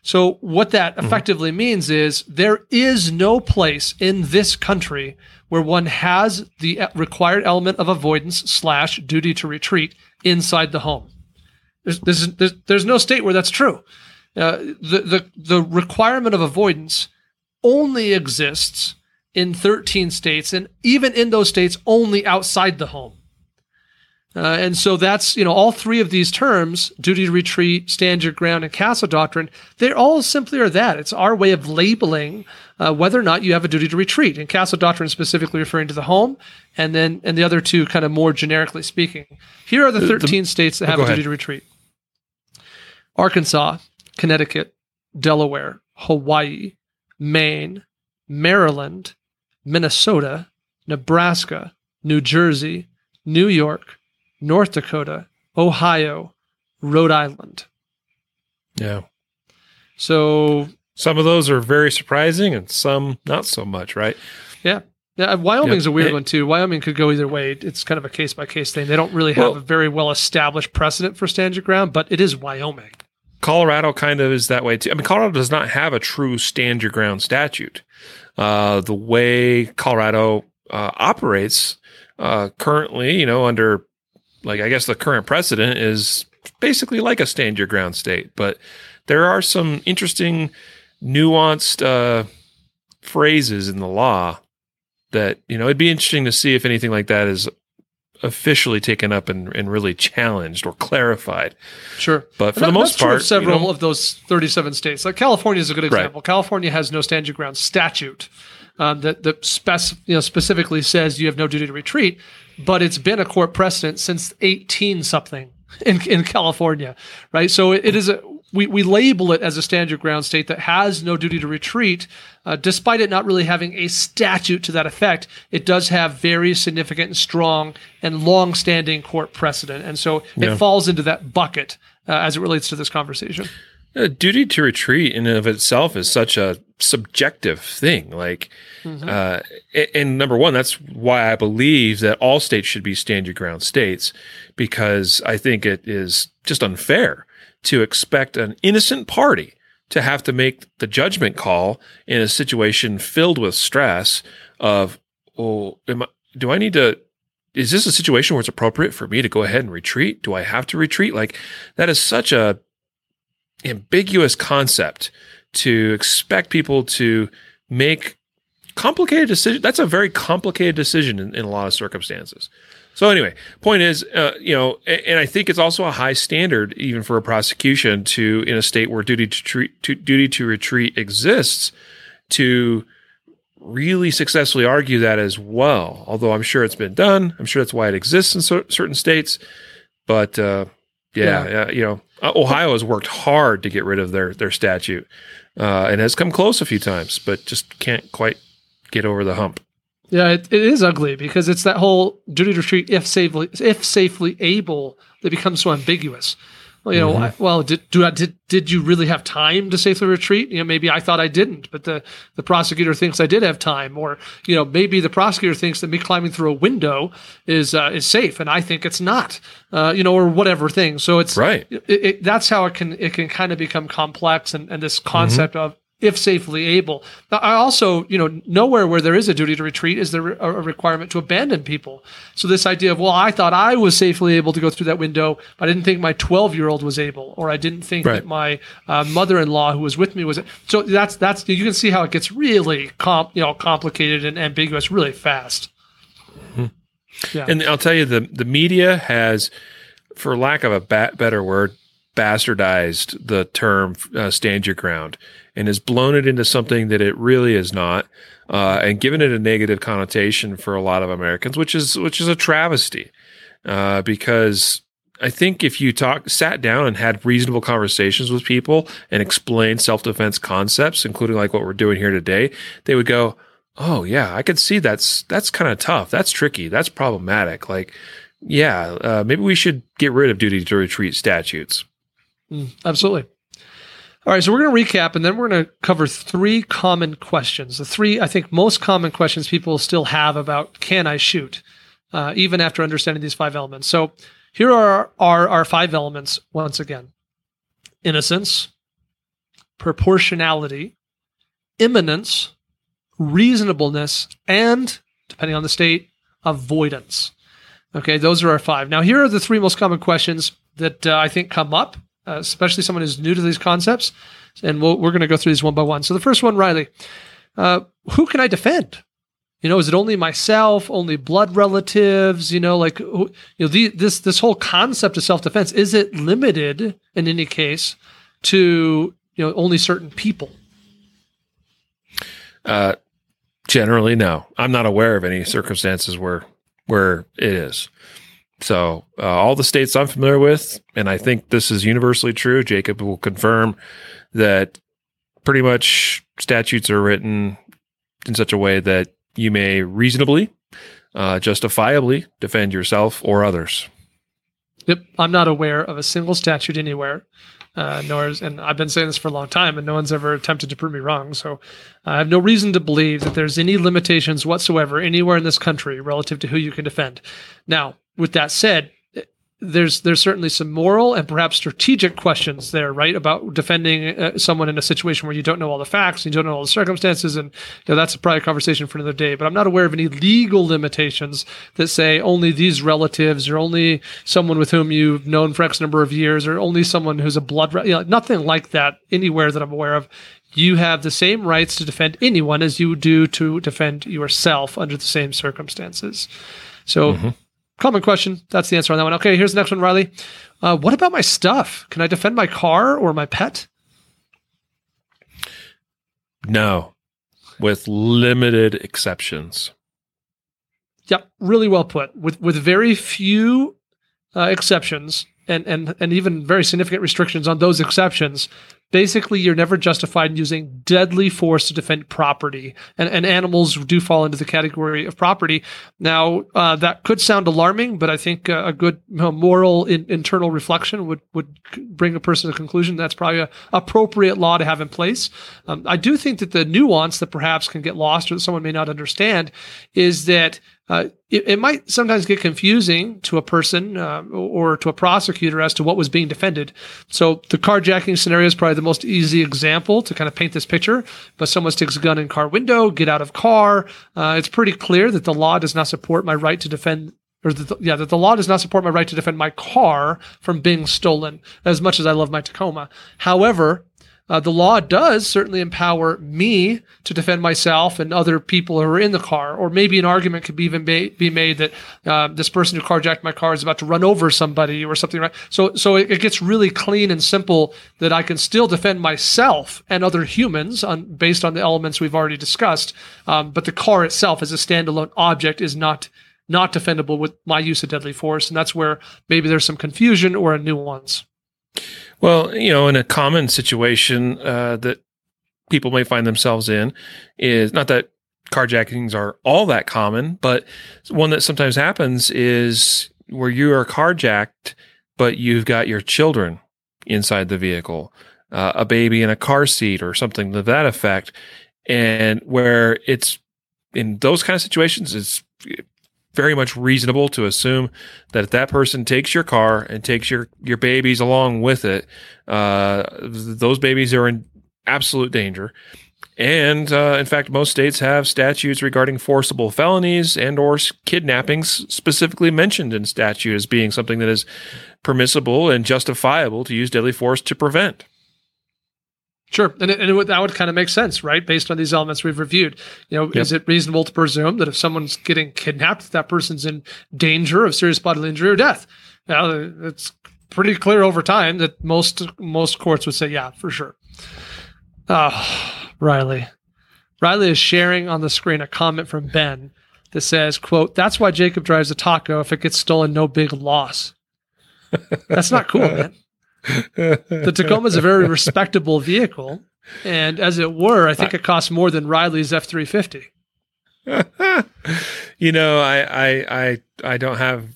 So, what that effectively means is there is no place in this country where one has the e- required element of avoidance slash duty to retreat inside the home. There's, there's, there's, there's no state where that's true. Uh, the, the, the requirement of avoidance only exists in 13 states, and even in those states, only outside the home. Uh, and so that's, you know, all three of these terms, duty to retreat, stand your ground, and castle doctrine, they all simply are that. It's our way of labeling uh, whether or not you have a duty to retreat. And castle doctrine specifically referring to the home, and then and the other two kind of more generically speaking. Here are the 13 states that oh, have go a duty to retreat. Arkansas, Connecticut, Delaware, Hawaii, Maine, Maryland, Minnesota, Nebraska, New Jersey, New York, North Dakota, Ohio, Rhode Island. Yeah. So Some of those are very surprising and some not so much, right? yeah. Yeah, Wyoming's a weird one too. Wyoming could go either way. It's kind of a case by case thing. They don't really have Well- a very well established precedent for stand your ground, but it is Wyoming. Colorado kind of is that way too. I mean, Colorado does not have a true stand your ground statute. Uh, the way Colorado uh, operates uh, currently, you know, under like I guess the current precedent is basically like a stand your ground state, but there are some interesting, nuanced uh, phrases in the law that you know it'd be interesting to see if anything like that is officially taken up and, and really challenged or clarified. Sure. But for And the most part, of several you know- of those 37 states. Like California is a good Right. example. California has no stand your ground statute um, that that spec- you know, specifically says you have no duty to retreat, but it's been a court precedent since 18 something in, in California, right? So it, it is a we, we label it as a stand your ground state that has no duty to retreat, uh, despite it not really having a statute to that effect. It does have very significant and strong and long-standing court precedent, and so Yeah. it falls into that bucket uh, as it relates to this conversation. A duty to retreat in and of itself is such a subjective thing. Like, Mm-hmm. uh, a- and number one, that's why I believe that all states should be stand your ground states, because I think it is just unfair to expect an innocent party to have to make the judgment call in a situation filled with stress of, oh, am I, do I need to? Is this a situation where it's appropriate for me to go ahead and retreat? Do I have to retreat? Like, that is such a ambiguous concept to expect people to make complicated decisions. That's a very complicated decision in, in a lot of circumstances. So anyway, point is, uh, you know, and I think it's also a high standard even for a prosecution to, in a state where duty to, treat, to duty to retreat exists, to really successfully argue that as well. Although I'm sure it's been done, I'm sure that's why it exists in cer- certain states. But uh, yeah, yeah, you know, uh, Ohio has worked hard to get rid of their their statute, uh, and has come close a few times, but just can't quite get over the hump. Yeah, it, it is ugly because it's that whole duty to retreat if safely if safely able that becomes so ambiguous. Well, you know, Mhm. Well, did do I, did did you really have time to safely retreat? You know, maybe I thought I didn't, but the the prosecutor thinks I did have time, or you know, maybe the prosecutor thinks that me climbing through a window is uh, is safe, and I think it's not. Uh, you know, or whatever thing. So it's Right. it, it, that's how it can it can kind of become complex and, and this concept of if safely able. Now, I also, you know, nowhere where there is a duty to retreat is there a requirement to abandon people. So this idea of, well, I thought I was safely able to go through that window, but I didn't think my 12 year old was able, or I didn't think Right. that my uh, mother-in-law who was with me was. So that's that's you can see how it gets really com- you know complicated and ambiguous really fast. Yeah. And I'll tell you, the the media has, for lack of a ba- better word, bastardized the term uh, "stand your ground" and has blown it into something that it really is not, uh, and given it a negative connotation for a lot of Americans, which is which is a travesty, uh, because. I think if you talk, sat down and had reasonable conversations with people and explained self defense concepts, including like what we're doing here today, they would go, "Oh yeah, I could see that's that's kind of tough. That's tricky. That's problematic. Like, yeah, uh, maybe we should get rid of duty to retreat statutes." Mm, absolutely. All right, so we're going to recap and then we're going to cover three common questions. The three, I think, most common questions people still have about can I shoot, uh, even after understanding these five elements. So here are our, our five elements once again innocence, proportionality, imminence, reasonableness, and, depending on the state, avoidance. Okay, those are our five. Now, here are the three most common questions that uh, I think come up, uh, especially someone who's new to these concepts. And we we are going to go through these one by one. So, the first one, Riley, uh, who can I defend? You know, is it only myself, only blood relatives? You know, like you know, the, this this whole concept of self defense is it limited in any case to you know only certain people? Uh, generally, no. I'm not aware of any circumstances where where it is. So, uh, all the states I'm familiar with, and I think this is universally true. Jacob will confirm that pretty much statutes are written in such a way that you may reasonably, uh, justifiably defend yourself or others. Yep, I'm not aware of a single statute anywhere. Uh, nor is, and I've been saying this for a long time, and no one's ever attempted to prove me wrong. So I have no reason to believe that there's any limitations whatsoever anywhere in this country relative to who you can defend. Now, with that said, there's there's certainly some moral and perhaps strategic questions there, right, about defending uh, someone in a situation where you don't know all the facts, you don't know all the circumstances, and you know, that's a private conversation for another day. But I'm not aware of any legal limitations that say only these relatives, or only someone with whom you've known for X number of years, or only someone who's a blood, re- you know, nothing like that anywhere that I'm aware of. You have the same rights to defend anyone as you do to defend yourself under the same circumstances. So. Mm-hmm Common question. That's the answer on that one. Okay, here's the next one, Riley. Uh, what about my stuff? Can I defend my car or my pet? No, with limited exceptions. Yep, really well put. With with very few uh, exceptions, and and and even very significant restrictions on those exceptions, basically you're never justified in using deadly force to defend property. And, and animals do fall into the category of property. Now uh, that could sound alarming but i think a good you know, moral in, internal reflection would would bring a person to the conclusion that's probably an appropriate law to have in place. Um, i do think that the nuance that perhaps can get lost or that someone may not understand is that uh, it, it, might sometimes get confusing to a person uh, or to a prosecutor as to what was being defended. So the carjacking scenario is probably the most easy example to kind of paint this picture. But someone sticks a gun in car window, get out of car. Uh, it's pretty clear that the law does not support my right to defend or the, yeah, that the law does not support my right to defend my car from being stolen as much as I love my Tacoma. However, uh, the law does certainly empower me to defend myself and other people who are in the car. Or maybe an argument could be even ba- be made that uh, this person who carjacked my car is about to run over somebody or something. Right? So, so it, it, gets really clean and simple that I can still defend myself and other humans on, based on the elements we've already discussed. Um, but the car itself, as a standalone object, is not not defendable with my use of deadly force, and that's where maybe there's some confusion or a nuance. Well, you know, in a common situation uh, that people may find themselves in is not that carjackings are all that common, but one that sometimes happens is where you are carjacked, but you've got your children inside the vehicle, uh, a baby in a car seat or something to that effect. And where it's in those kind of situations, it's very much reasonable to assume that if that person takes your car and takes your your babies along with it, uh, those babies are in absolute danger. And uh, in fact, most states have statutes regarding forcible felonies and or kidnappings specifically mentioned in statute as being something that is permissible and justifiable to use deadly force to prevent. Sure, and, it, and it would, that would kind of make sense, right? Based on these elements we've reviewed, you know, yep. is it reasonable to presume that if someone's getting kidnapped, that person's in danger of serious bodily injury or death? Now, it's pretty clear over time that most most courts would say, yeah, for sure. Oh, Riley, Riley is sharing on the screen a comment from Ben that says, "quote That's why Jacob drives a taco. If it gets stolen, no big loss." That's not cool, man the Tacoma is a very respectable vehicle, and as it were, I think it costs more than Riley's F three fifty. You know, I, I I I don't have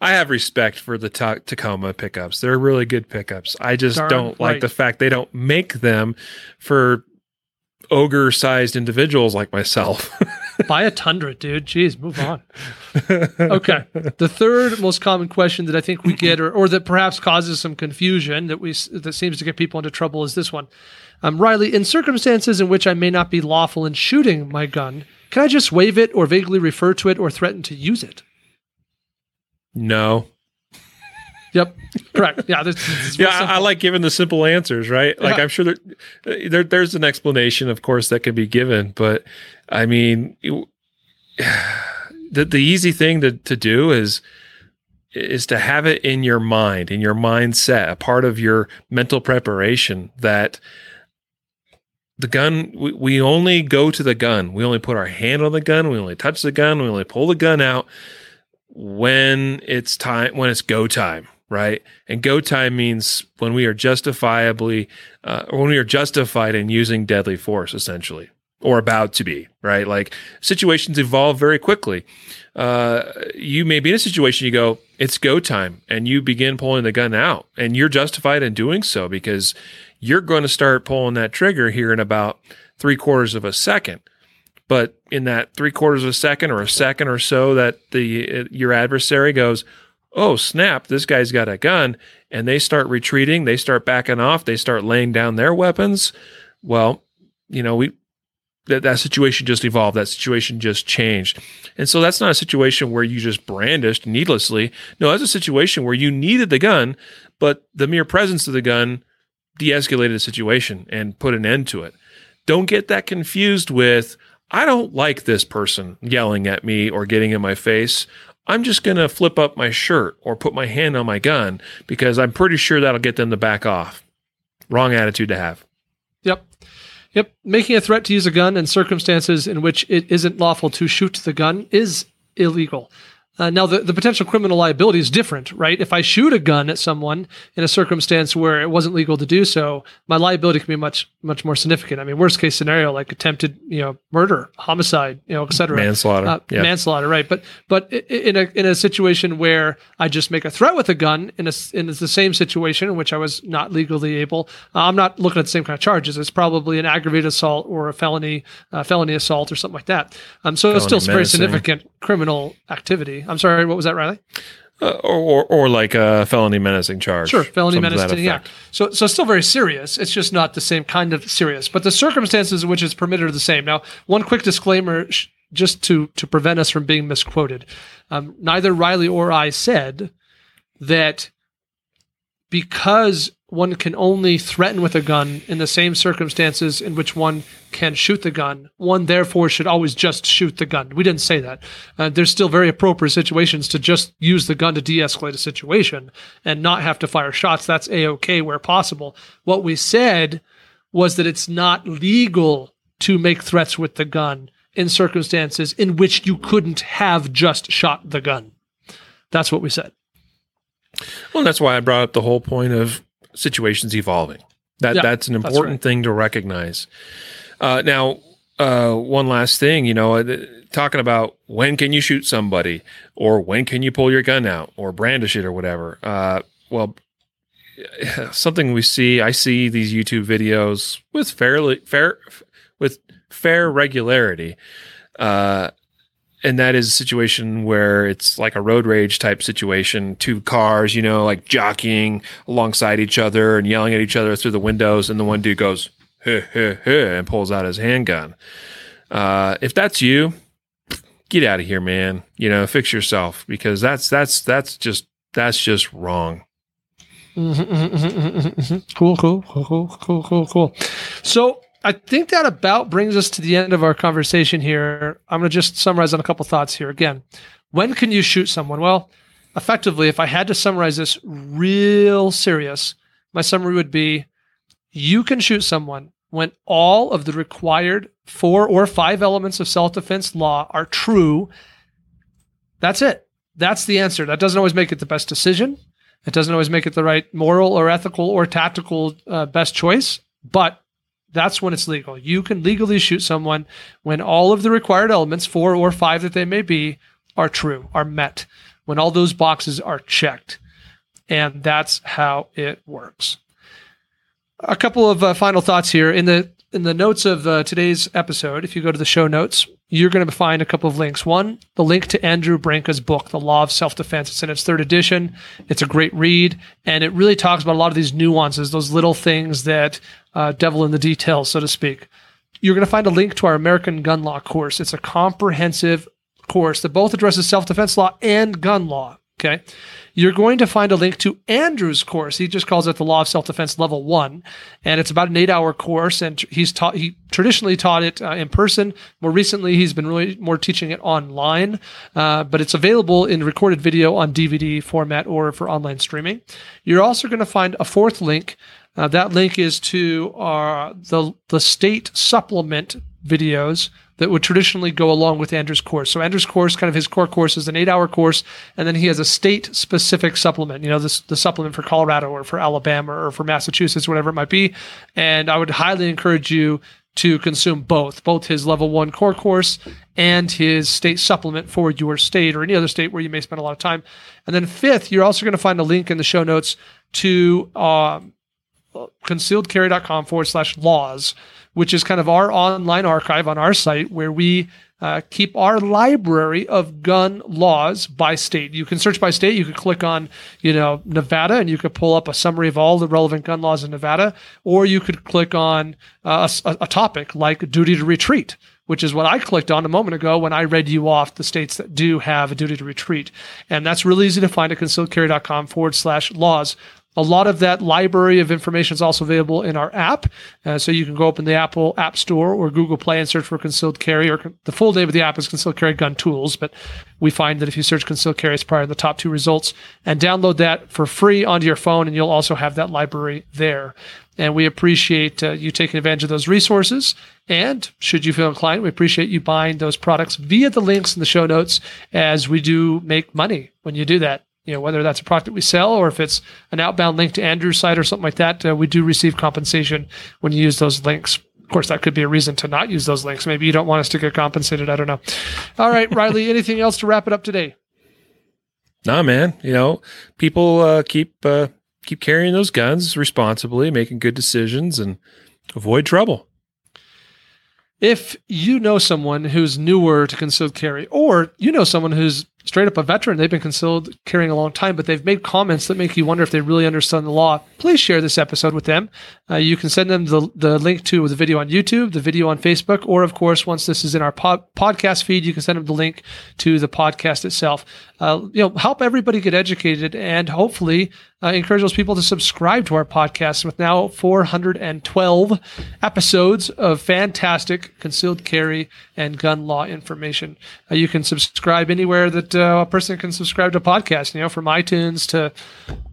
I have respect for the ta- Tacoma pickups. They're really good pickups. I just Darn don't right. like the fact they don't make them for ogre sized individuals like myself. Buy a Tundra, dude. Jeez, move on. Okay. The third most common question that I think we get, or, or that perhaps causes some confusion that we that seems to get people into trouble, is this one. Um, Riley, in circumstances in which I may not be lawful in shooting my gun, can I just wave it or vaguely refer to it or threaten to use it? No. Yep, correct. Yeah, this, this yeah, I, I, like giving the simple answers, right? Like Yeah. I'm sure there, there, there's an explanation, of course, that can be given, but I mean, you- the the easy thing to to do is is to have it in your mind, in your mindset, a part of your mental preparation that the gun we, we only go to the gun we only put our hand on the gun we only touch the gun we only pull the gun out when it's time when it's go time right? And go time means when we are justifiably uh, when we are justified in using deadly force essentially or about to be right? Like situations evolve very quickly. Uh, you may be in a situation you go it's go time and you begin pulling the gun out and you're justified in doing so because you're going to start pulling that trigger here in about three quarters of a second. But in that three quarters of a second or a second or so that the your adversary goes oh snap this guy's got a gun. And they start retreating. They start backing off. They start laying down their weapons. Well you know we that, that situation just evolved. That situation just changed. And so that's not a situation where you just brandished needlessly. No that's a situation where you needed the gun but the mere presence of the gun de-escalated the situation and put an end to it. Don't get that confused with I don't like this person yelling at me or getting in my face. I'm just going to flip up my shirt or put my hand on my gun because I'm pretty sure that'll get them to back off. Wrong attitude to have. Yep. Yep. Making a threat to use a gun in circumstances in which it isn't lawful to shoot the gun is illegal. Uh, now, the, the potential criminal liability is different, right? If I shoot a gun at someone in a circumstance where it wasn't legal to do so, my liability can be much, much more significant. I mean, worst case scenario, like attempted, you know, murder, homicide, you know, et cetera. Manslaughter. Uh, yeah. manslaughter, right? But but in a in a situation where I just make a threat with a gun in a in the same situation in which I was not legally able, uh, I'm not looking at the same kind of charges. It's probably an aggravated assault or a felony uh, felony assault or something like that. Um, so it's still Felony very significant criminal activity. I'm sorry, what was that, Riley? Uh, or, or, or like a felony menacing charge. Sure, felony something to that menacing. Yeah. So, so still very serious. It's just not the same kind of serious. But the circumstances in which it's permitted are the same. Now, one quick disclaimer, sh- just to to prevent us from being misquoted. Um, neither Riley or I said that because one can only threaten with a gun in the same circumstances in which one can shoot the gun, one therefore should always just shoot the gun. We didn't say that. Uh, there's still very appropriate situations to just use the gun to de escalate a situation and not have to fire shots. That's A OK where possible. What we said was that it's not legal to make threats with the gun in circumstances in which you couldn't have just shot the gun. That's what we said. Well, that's why I brought up the whole point of situations evolving. That Yeah, that's an that's important right. thing to recognize. Uh, now, uh, one last thing, you know, uh, talking about when can you shoot somebody, or when can you pull your gun out, or brandish it, or whatever. Uh, well, something we see, I see these YouTube videos with fairly fair with fair regularity. Uh, and that is a situation where it's like a road rage type situation. Two cars you know like jockeying alongside each other and yelling at each other through the windows. And the one dude goes huh, huh, huh, and pulls out his handgun. Uh, if that's you get out of here man. You know fix yourself because that's that's that's just that's just wrong. Mm-hmm, mm-hmm, mm-hmm, cool, cool, cool, cool, cool, cool, cool. So I think that about brings us to the end of our conversation here. I'm going to just summarize on a couple thoughts here. Again, when can you shoot someone? Well, effectively, if I had to summarize this real serious, my summary would be you can shoot someone when all of the required four or five elements of self defense law are true. That's it. That's the answer. That doesn't always make it the best decision. It doesn't always make it the right moral or ethical or tactical uh, best choice, but that's when it's legal. You can legally shoot someone when all of the required elements, four or five that they may be, are true, are met, when all those boxes are checked. And that's how it works. A couple of uh, final thoughts here in the in the notes of uh, today's episode. If you go to the show notes, you're going to find a couple of links. One, the link to Andrew Branca's book, The Law of Self Defense. It's in its third edition. It's a great read, and it really talks about a lot of these nuances, those little things that uh, devil in the details, so to speak. You're going to find a link to our American gun law course. It's a comprehensive course that both addresses self defense law and gun law. Okay. You're going to find a link to Andrew's course. He just calls it the Law of Self Defense Level One, and it's about an eight-hour course. And he's taught. He traditionally taught it uh, in person. More recently, he's been really more teaching it online. Uh, but it's available in recorded video on DVD format or for online streaming. You're also going to find a fourth link. Uh, that link is to uh, the the state supplement videos that would traditionally go along with Andrew's course. So Andrew's course, kind of his core course, is an eight-hour course, and then he has a state-specific supplement. You know, this the supplement for Colorado or for Alabama or for Massachusetts, whatever it might be. And I would highly encourage you to consume both, both his level one core course and his state supplement for your state or any other state where you may spend a lot of time. And then fifth, you're also going to find a link in the show notes to um, concealedcarry.com forward slash laws which is kind of our online archive on our site where we uh, keep our library of gun laws by state. You can search by state. You could click on, you know, Nevada, and you could pull up a summary of all the relevant gun laws in Nevada, or you could click on uh, a, a topic like duty to retreat, which is what I clicked on a moment ago when I read you off the states that do have a duty to retreat. And that's really easy to find at concealedcarry.com forward slash laws. A lot of that library of information is also available in our app. Uh, so you can go open the Apple App Store or Google Play and search for concealed carry, or con- the full name of the app is concealed carry gun tools. But we find that if you search concealed carry, it's probably the top two results. And download that for free onto your phone, and you'll also have that library there. And we appreciate uh, you taking advantage of those resources. And should you feel inclined, we appreciate you buying those products via the links in the show notes as we do make money when you do that you know whether that's a product that we sell or if it's an outbound link to Andrew's site or something like that, uh, we do receive compensation when you use those links. Of course, that could be a reason to not use those links. Maybe you don't want us to get compensated. I don't know. All right, Riley. anything else to wrap it up today? Nah, man. You know, people uh, keep uh, keep carrying those guns responsibly, making good decisions, and avoid trouble. If you know someone who's newer to concealed carry, or you know someone who's straight up a veteran. They've been concealed carrying a long time, but they've made comments that make you wonder if they really understand the law. Please share this episode with them. Uh, you can send them the, the link to the video on YouTube, the video on Facebook, or of course, once this is in our pod, podcast feed, you can send them the link to the podcast itself. Uh, you know, help everybody get educated and hopefully uh, encourage those people to subscribe to our podcast with now 412 episodes of fantastic concealed carry and gun law information. Uh, you can subscribe anywhere that uh, a person can subscribe to podcasts, you know, from iTunes to,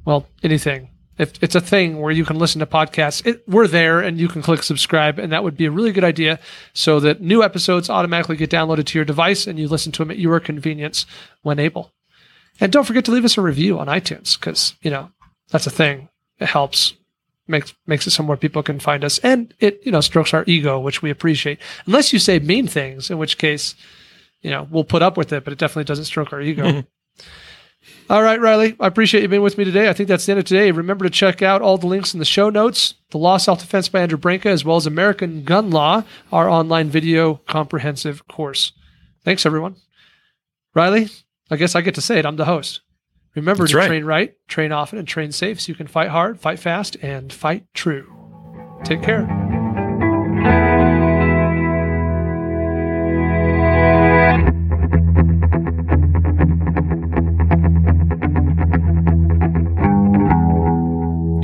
well, anything. If it's a thing where you can listen to podcasts, it, we're there and you can click subscribe. And that would be a really good idea so that new episodes automatically get downloaded to your device and you listen to them at your convenience when able. And don't forget to leave us a review on iTunes because, you know, that's a thing. It helps makes makes it so more people can find us and it you know strokes our ego which we appreciate unless you say mean things in which case you know we'll put up with it but it definitely doesn't stroke our ego. Mhm. all right riley i appreciate you being with me today. I think that's the end of today. Remember to check out all the links in the show notes. The law self-defense by andrew branca as well as american gun law our online video comprehensive course. Thanks everyone. Riley i guess i get to say it. I'm the host. Remember That's to right. train right train often and train safe so you can fight hard fight fast and fight true. Take care